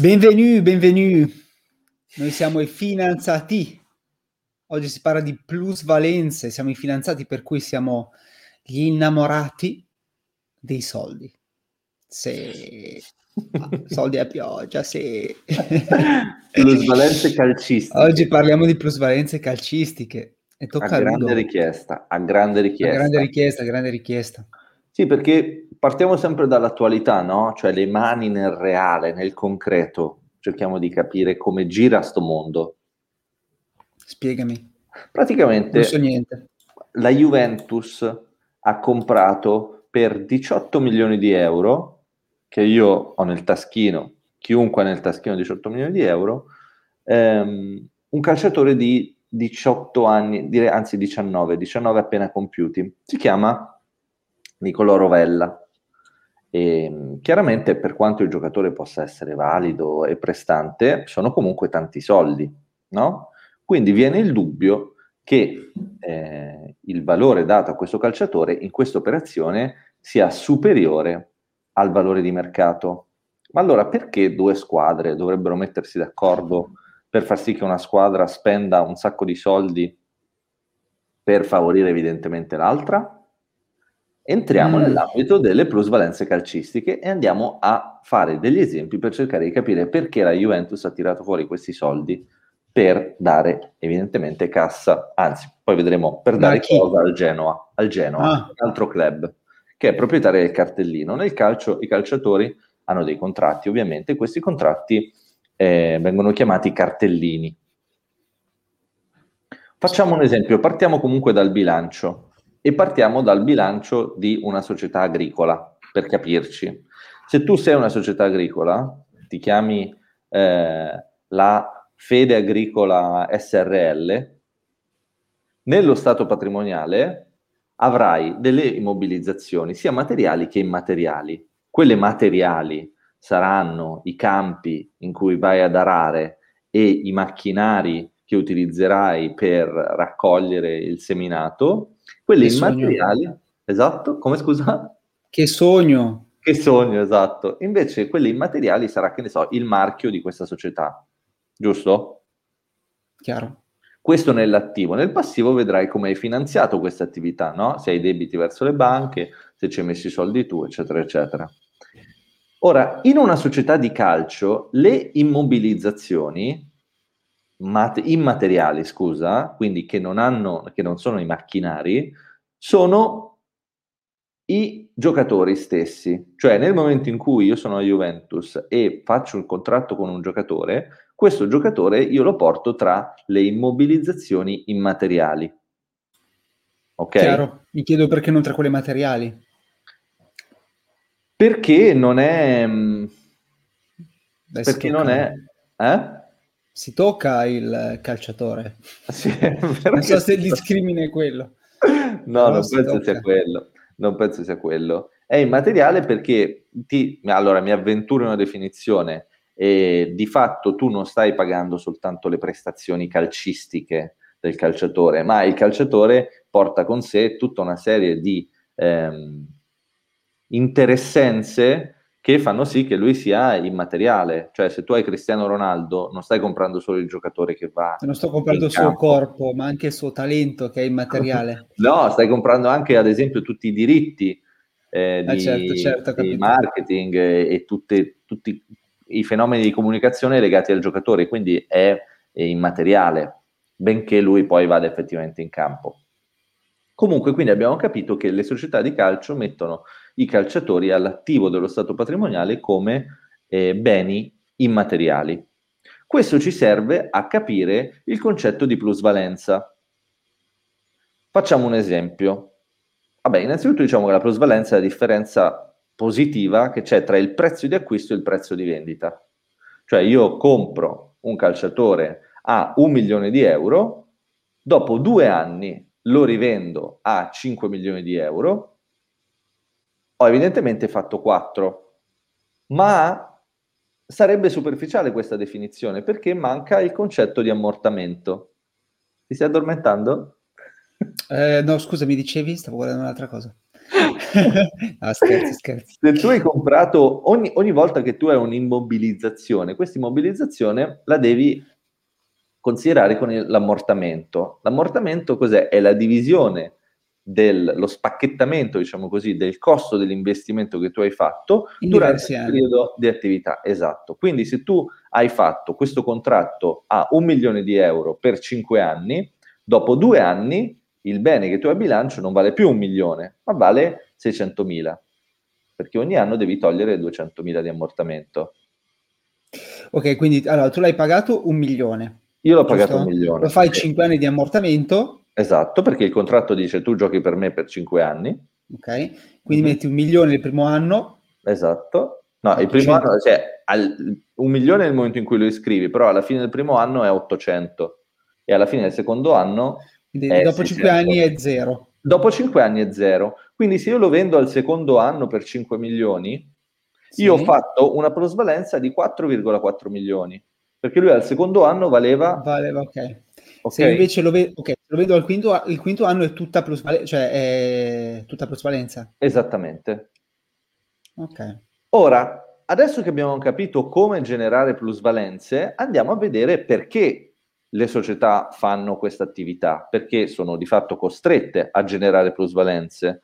Benvenuti, benvenuti. Noi siamo i finanziati. Oggi si parla di plusvalenze, siamo i finanziati per cui siamo gli innamorati dei soldi. Se ah, soldi a pioggia, sì. plusvalenze calcistiche. Oggi parliamo di plusvalenze calcistiche. E tocca a grande richiesta, a grande richiesta. A grande richiesta, a grande richiesta. Sì, perché partiamo sempre dall'attualità, no? Cioè le mani nel reale, nel concreto. Cerchiamo di capire come gira sto mondo. Spiegami. Praticamente non so niente. la Juventus ha comprato per 18 milioni di euro, che io ho nel taschino, chiunque ha nel taschino 18 milioni di euro, ehm, un calciatore di 18 anni, anzi 19, 19 appena compiuti. Si chiama Nicolò Rovella. E, chiaramente per quanto il giocatore possa essere valido e prestante, sono comunque tanti soldi, no? Quindi viene il dubbio che eh, il valore dato a questo calciatore in questa operazione sia superiore al valore di mercato. Ma allora perché due squadre dovrebbero mettersi d'accordo per far sì che una squadra spenda un sacco di soldi per favorire evidentemente l'altra? Entriamo mm. nell'ambito delle plusvalenze calcistiche e andiamo a fare degli esempi per cercare di capire perché la Juventus ha tirato fuori questi soldi per dare evidentemente cassa, anzi, poi vedremo per dare cosa al Genoa, al Genoa, ah. altro club che è proprietario del cartellino. Nel calcio i calciatori hanno dei contratti, ovviamente, questi contratti eh, vengono chiamati cartellini. Facciamo un esempio, partiamo comunque dal bilancio e partiamo dal bilancio di una società agricola, per capirci. Se tu sei una società agricola, ti chiami eh, la Fede Agricola SRL, nello stato patrimoniale avrai delle immobilizzazioni sia materiali che immateriali. Quelle materiali saranno i campi in cui vai ad arare e i macchinari che utilizzerai per raccogliere il seminato quelli che immateriali, sogno. esatto, come scusa? Che sogno. Che sogno, esatto. Invece quelli immateriali sarà, che ne so, il marchio di questa società, giusto? Chiaro. Questo nell'attivo. Nel passivo vedrai come hai finanziato questa attività, no? Se hai debiti verso le banche, se ci hai messo i soldi tu, eccetera, eccetera. Ora, in una società di calcio, le immobilizzazioni mat- immateriali, scusa, quindi che non, hanno, che non sono i macchinari, sono i giocatori stessi. Cioè, nel momento in cui io sono a Juventus e faccio un contratto con un giocatore, questo giocatore io lo porto tra le immobilizzazioni immateriali. Ok? Chiaro, mi chiedo perché non tra quelle materiali. Perché non è... Mm, perché non è... Eh? Si tocca il calciatore. Sì, non so se il discrimine è quello. No, non penso tocca. sia quello. Non penso sia quello. È immateriale perché ti, allora mi avventuro in una definizione e di fatto tu non stai pagando soltanto le prestazioni calcistiche del calciatore, ma il calciatore porta con sé tutta una serie di ehm, interessenze che fanno sì che lui sia immateriale. Cioè, se tu hai Cristiano Ronaldo, non stai comprando solo il giocatore che va. Non sto comprando il suo corpo, ma anche il suo talento che è immateriale. no, stai comprando anche, ad esempio, tutti i diritti eh, ah, di, certo, certo, di, marketing e, e tutte, tutti i fenomeni di comunicazione legati al giocatore, quindi è, è immateriale, benché lui poi vada effettivamente in campo. Comunque, quindi abbiamo capito che le società di calcio mettono i calciatori all'attivo dello stato patrimoniale come eh, beni immateriali. Questo ci serve a capire il concetto di plusvalenza. Facciamo un esempio. Vabbè, innanzitutto diciamo che la plusvalenza è la differenza positiva che c'è tra il prezzo di acquisto e il prezzo di vendita. Cioè io compro un calciatore a un milione di euro, dopo due anni lo rivendo a 5 milioni di euro, ho evidentemente fatto 4, ma sarebbe superficiale questa definizione perché manca il concetto di ammortamento. Ti stai addormentando? Eh, no, scusa, mi dicevi, stavo guardando un'altra cosa. no, scherzi, scherzi. Se tu hai comprato, ogni, ogni volta che tu hai un'immobilizzazione, questa immobilizzazione la devi considerare con l'ammortamento. L'ammortamento cos'è? È la divisione dello spacchettamento, diciamo così, del costo dell'investimento che tu hai fatto durante il periodo di attività. Esatto. Quindi se tu hai fatto questo contratto a un milione di euro per cinque anni, dopo due anni il bene che tu hai a bilancio non vale più un milione, ma vale 600 mila, perché ogni anno devi togliere 200 mila di ammortamento. Ok, quindi allora tu l'hai pagato un milione. Io l'ho giusto? pagato un milione. Lo fai 5 anni di ammortamento. Esatto, perché il contratto dice tu giochi per me per 5 anni. Ok, quindi mm-hmm. metti un milione il primo anno. Esatto. No, il primo anno, cioè, al, un milione nel momento in cui lo iscrivi, però alla fine del primo anno è 800 e alla fine del secondo anno quindi dopo 5 anni è zero. Dopo 5 anni è zero. Quindi se io lo vendo al secondo anno per 5 milioni, sì. io ho fatto una plusvalenza di 4,4 milioni, perché lui al secondo anno valeva... Valeva, ok. Okay. Se invece lo, ve- okay, lo vedo al quinto, il quinto anno è tutta, plusval- cioè è tutta plusvalenza. Esattamente. Ok. Ora, adesso che abbiamo capito come generare plusvalenze, andiamo a vedere perché le società fanno questa attività? Perché sono di fatto costrette a generare plusvalenze.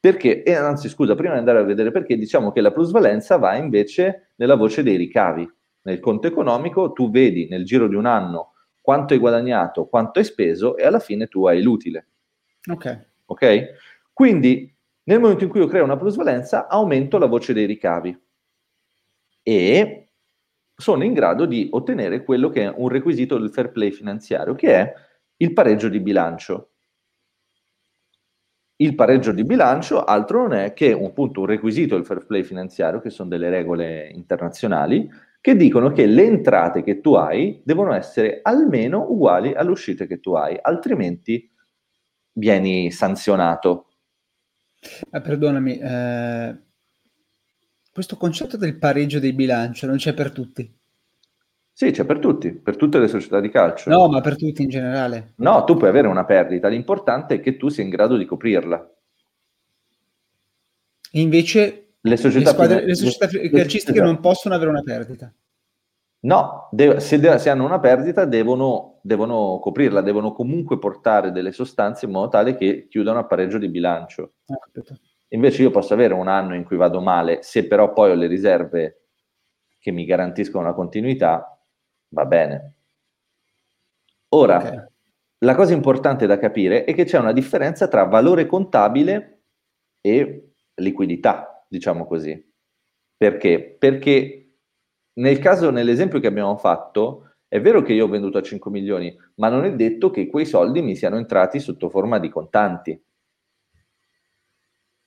Perché, e anzi scusa, prima di andare a vedere perché, diciamo che la plusvalenza va invece nella voce dei ricavi. Nel conto economico tu vedi nel giro di un anno quanto hai guadagnato, quanto hai speso e alla fine tu hai l'utile. Ok. Ok? Quindi nel momento in cui io creo una plusvalenza aumento la voce dei ricavi e sono in grado di ottenere quello che è un requisito del fair play finanziario, che è il pareggio di bilancio. Il pareggio di bilancio altro non è che un, appunto, un requisito del fair play finanziario, che sono delle regole internazionali, che dicono che le entrate che tu hai devono essere almeno uguali alle uscite che tu hai, altrimenti vieni sanzionato. Ah, perdonami, eh, questo concetto del pareggio dei bilanci non c'è per tutti. Sì, c'è per tutti, per tutte le società di calcio. No, ma per tutti in generale. No, tu puoi avere una perdita, l'importante è che tu sia in grado di coprirla. Invece le società, le squadre, le società calcistiche non possono avere una perdita. No, de- se, de- se, hanno una perdita devono, devono, coprirla, devono comunque portare delle sostanze in modo tale che chiudano a pareggio di bilancio. Ah. Invece io posso avere un anno in cui vado male, se però poi ho le riserve che mi garantiscono la continuità, va bene. Ora, okay. la cosa importante da capire è che c'è una differenza tra valore contabile e liquidità, diciamo così. Perché? Perché nel caso, nell'esempio che abbiamo fatto, è vero che io ho venduto a 5 milioni, ma non è detto che quei soldi mi siano entrati sotto forma di contanti.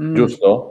Mm. Giusto?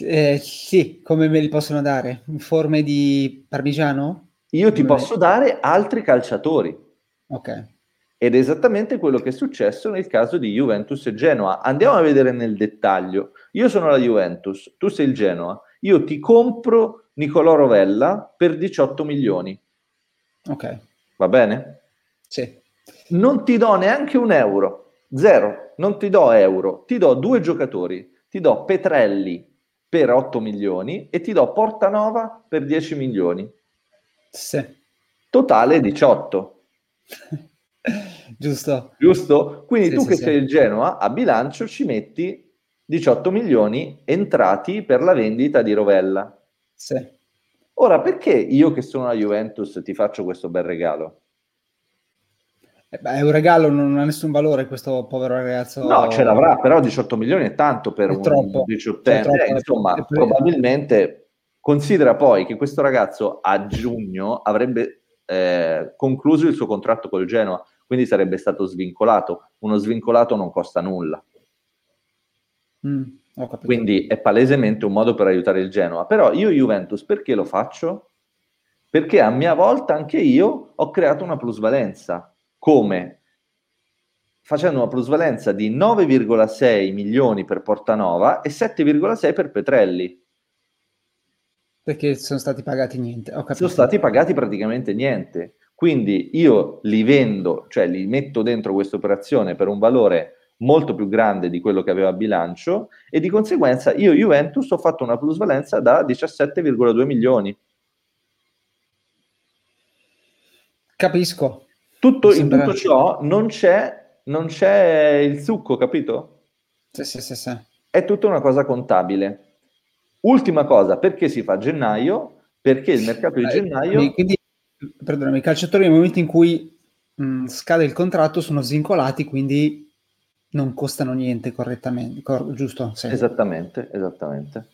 Eh, sì, come me li possono dare? In forme di parmigiano? Io ti come... posso dare altri calciatori. Ok. Ed è esattamente quello che è successo nel caso di Juventus e Genoa. Andiamo a vedere nel dettaglio. Io sono la Juventus, tu sei il Genoa. Io ti compro Nicolò Rovella per 18 milioni. Ok. Va bene? Sì. Non ti do neanche un euro. Zero non ti do euro, ti do due giocatori, ti do Petrelli per 8 milioni e ti do Portanova per 10 milioni. Sì. Totale 18. Giusto. Giusto? Quindi sì, tu sì, che sì. sei il Genoa, a bilancio ci metti 18 milioni entrati per la vendita di Rovella. Sì. Ora, perché io che sono la Juventus ti faccio questo bel regalo? Eh beh, è un regalo, non ha nessun valore questo povero ragazzo. No, ce l'avrà, però 18 milioni è tanto per è un troppo, 18enne. Eh, insomma, è probabilmente considera poi che questo ragazzo a giugno avrebbe eh, concluso il suo contratto col Genoa, quindi sarebbe stato svincolato. Uno svincolato non costa nulla. Mm, quindi è palesemente un modo per aiutare il Genoa. Però io Juventus perché lo faccio? Perché a mia volta anche io ho creato una plusvalenza come facendo una plusvalenza di 9,6 milioni per Portanova e 7,6 per Petrelli. Perché sono stati pagati niente. Sono stati pagati praticamente niente. Quindi io li vendo, cioè li metto dentro questa operazione per un valore molto più grande di quello che aveva a bilancio e di conseguenza io Juventus ho fatto una plusvalenza da 17,2 milioni. Capisco. Tutto, in tutto ciò non c'è, non c'è il succo, capito? Sì, sì, sì, sì. È tutta una cosa contabile. Ultima cosa, perché si fa a gennaio? Perché il mercato di gennaio... Quindi, perdonami, i calciatori nel momento in cui mh, scade il contratto sono svincolati, quindi non costano niente correttamente, cor- giusto? Sì. Esattamente, esattamente.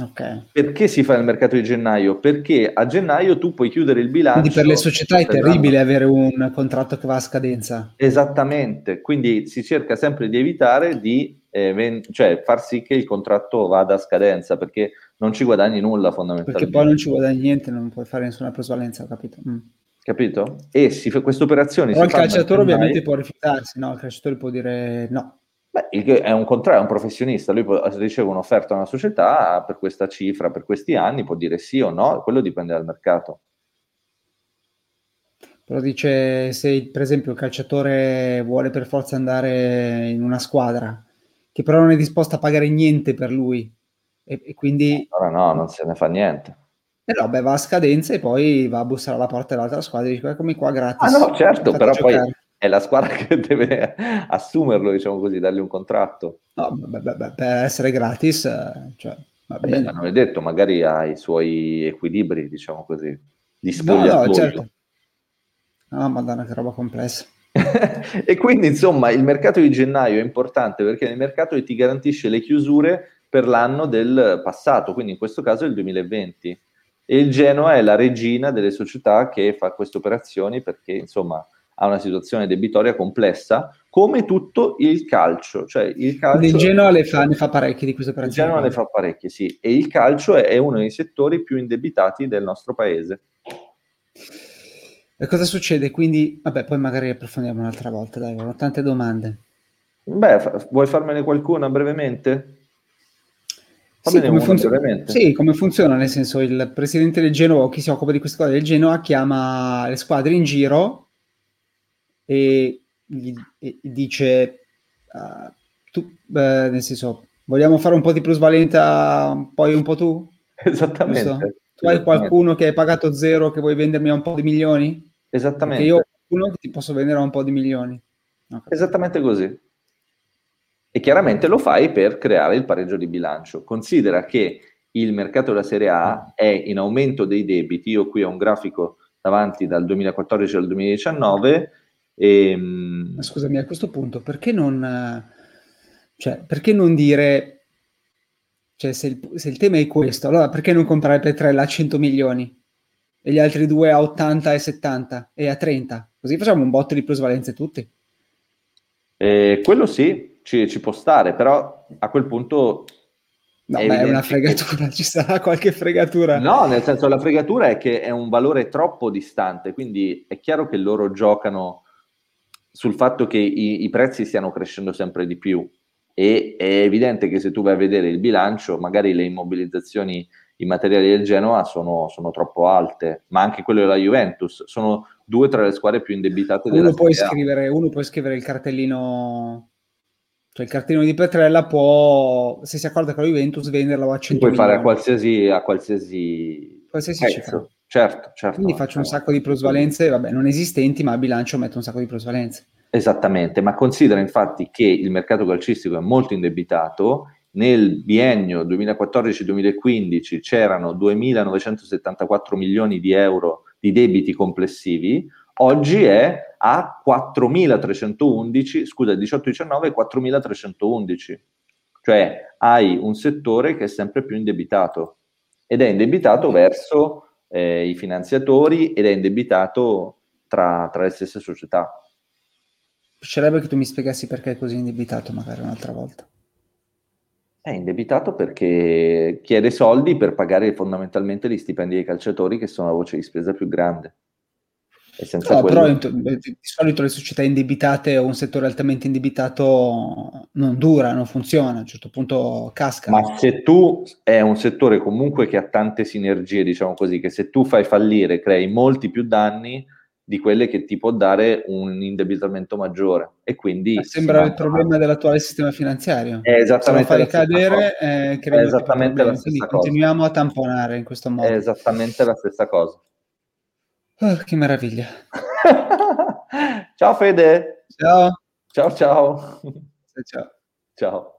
Okay. Perché si fa il mercato di gennaio? Perché a gennaio tu puoi chiudere il bilancio. Quindi per le società è terribile avere un contratto che va a scadenza. Esattamente, quindi si cerca sempre di evitare di eh, ven- cioè far sì che il contratto vada a scadenza perché non ci guadagni nulla fondamentalmente. Perché poi non ci guadagni niente, non puoi fare nessuna plusvalenza, capito? Mm. Capito? E si fa queste operazioni. Però il calciatore ovviamente può rifiutarsi, no? Il calciatore può dire no. Beh, è un contrario, è un professionista, lui può, riceve un'offerta da una società per questa cifra, per questi anni, può dire sì o no, quello dipende dal mercato. Però dice se per esempio il calciatore vuole per forza andare in una squadra che però non è disposta a pagare niente per lui e, e quindi... Allora no, non se ne fa niente. E no, beh, va a scadenza e poi va a bussare alla porta dell'altra squadra e dice come qua gratis. Ah no, certo, però giocare. poi è la squadra che deve assumerlo, diciamo così, dargli un contratto. No, beh, beh, beh, per essere gratis, eh, cioè, va bene. Beh, non è detto, magari ha i suoi equilibri, diciamo così, di spogliatoio. No, no, certo. No, madonna, che roba complessa. e quindi, insomma, il mercato di gennaio è importante perché nel mercato ti garantisce le chiusure per l'anno del passato, quindi in questo caso il 2020. E il Genoa è la regina delle società che fa queste operazioni perché, insomma, ha una situazione debitoria complessa, come tutto il calcio. Cioè il calcio il Genoa le fa, ne fa parecchie di queste operazioni. Il Genoa ne fa parecchie, sì. E il calcio è, è uno dei settori più indebitati del nostro paese. E cosa succede? Quindi, vabbè, poi magari approfondiamo un'altra volta, dai, ho tante domande. Beh, fa- vuoi farmene qualcuna brevemente? Sì come, funziona, sì, come funziona? Nel senso, il presidente del Genoa chi si occupa di queste cose del Genoa chiama le squadre in giro e gli e dice uh, tu, beh, nel senso vogliamo fare un po' di plusvalenza poi un po' tu? Esattamente. Giusto? Tu hai qualcuno che hai pagato zero che vuoi vendermi a un po' di milioni? Esattamente. Perché io ho qualcuno che ti posso vendere a un po' di milioni. Okay. Esattamente così. E chiaramente lo fai per creare il pareggio di bilancio. Considera che il mercato della Serie A è in aumento dei debiti. Io qui ho un grafico davanti dal 2014 al 2019 e, ehm, Scusami, a questo punto, perché non, cioè, perché non dire, cioè, se il, se il, tema è questo, allora perché non comprare Petrella a 100 milioni e gli altri due a 80 e 70 e a 30? Così facciamo un botto di plusvalenze tutti. Eh, quello sì, ci, ci, può stare, però a quel punto... No, è, beh, è una fregatura, che... ci sarà qualche fregatura. No, nel senso la fregatura è che è un valore troppo distante, quindi è chiaro che loro giocano sul fatto che i, i, prezzi stiano crescendo sempre di più e è evidente che se tu vai a vedere il bilancio, magari le immobilizzazioni in materiali del Genoa sono, sono troppo alte, ma anche quelle della Juventus sono due tra le squadre più indebitate uno della può scrivere, Uno può scrivere il cartellino cioè il cartellino di Petrella può, se si accorda con la Juventus, venderlo a 100 Puoi fare a qualsiasi, a qualsiasi, qualsiasi cifra. Certo, certo. Quindi faccio un sacco di plusvalenze, vabbè, non esistenti, ma a bilancio metto un sacco di plusvalenze. Esattamente, ma considera infatti che il mercato calcistico è molto indebitato. Nel biennio 2014-2015 c'erano 2.974 milioni di euro di debiti complessivi, oggi è a 4.311, scusa, 18-19 4.311. Cioè hai un settore che è sempre più indebitato ed è indebitato verso eh, i finanziatori ed è indebitato tra, tra le stesse società. Piacerebbe che tu mi spiegassi perché è così indebitato, magari un'altra volta. È indebitato perché chiede soldi per pagare fondamentalmente gli stipendi dei calciatori, che sono la voce di spesa più grande. E senza no, quello... però di solito le società indebitate o un settore altamente indebitato non dura, non funziona, a un certo punto casca. Ma se tu è un settore comunque che ha tante sinergie, diciamo così, che se tu fai fallire crei molti più danni, di quelle che ti può dare un indebitamento maggiore. E quindi sembra il problema dell'attuale sistema finanziario. È esattamente Se lo fai cadere eh, è esattamente la stessa cosa. continuiamo a tamponare in questo modo. È esattamente la stessa cosa. Oh, che meraviglia. Ciao Fede. Ciao ciao. Ciao ciao. Ciao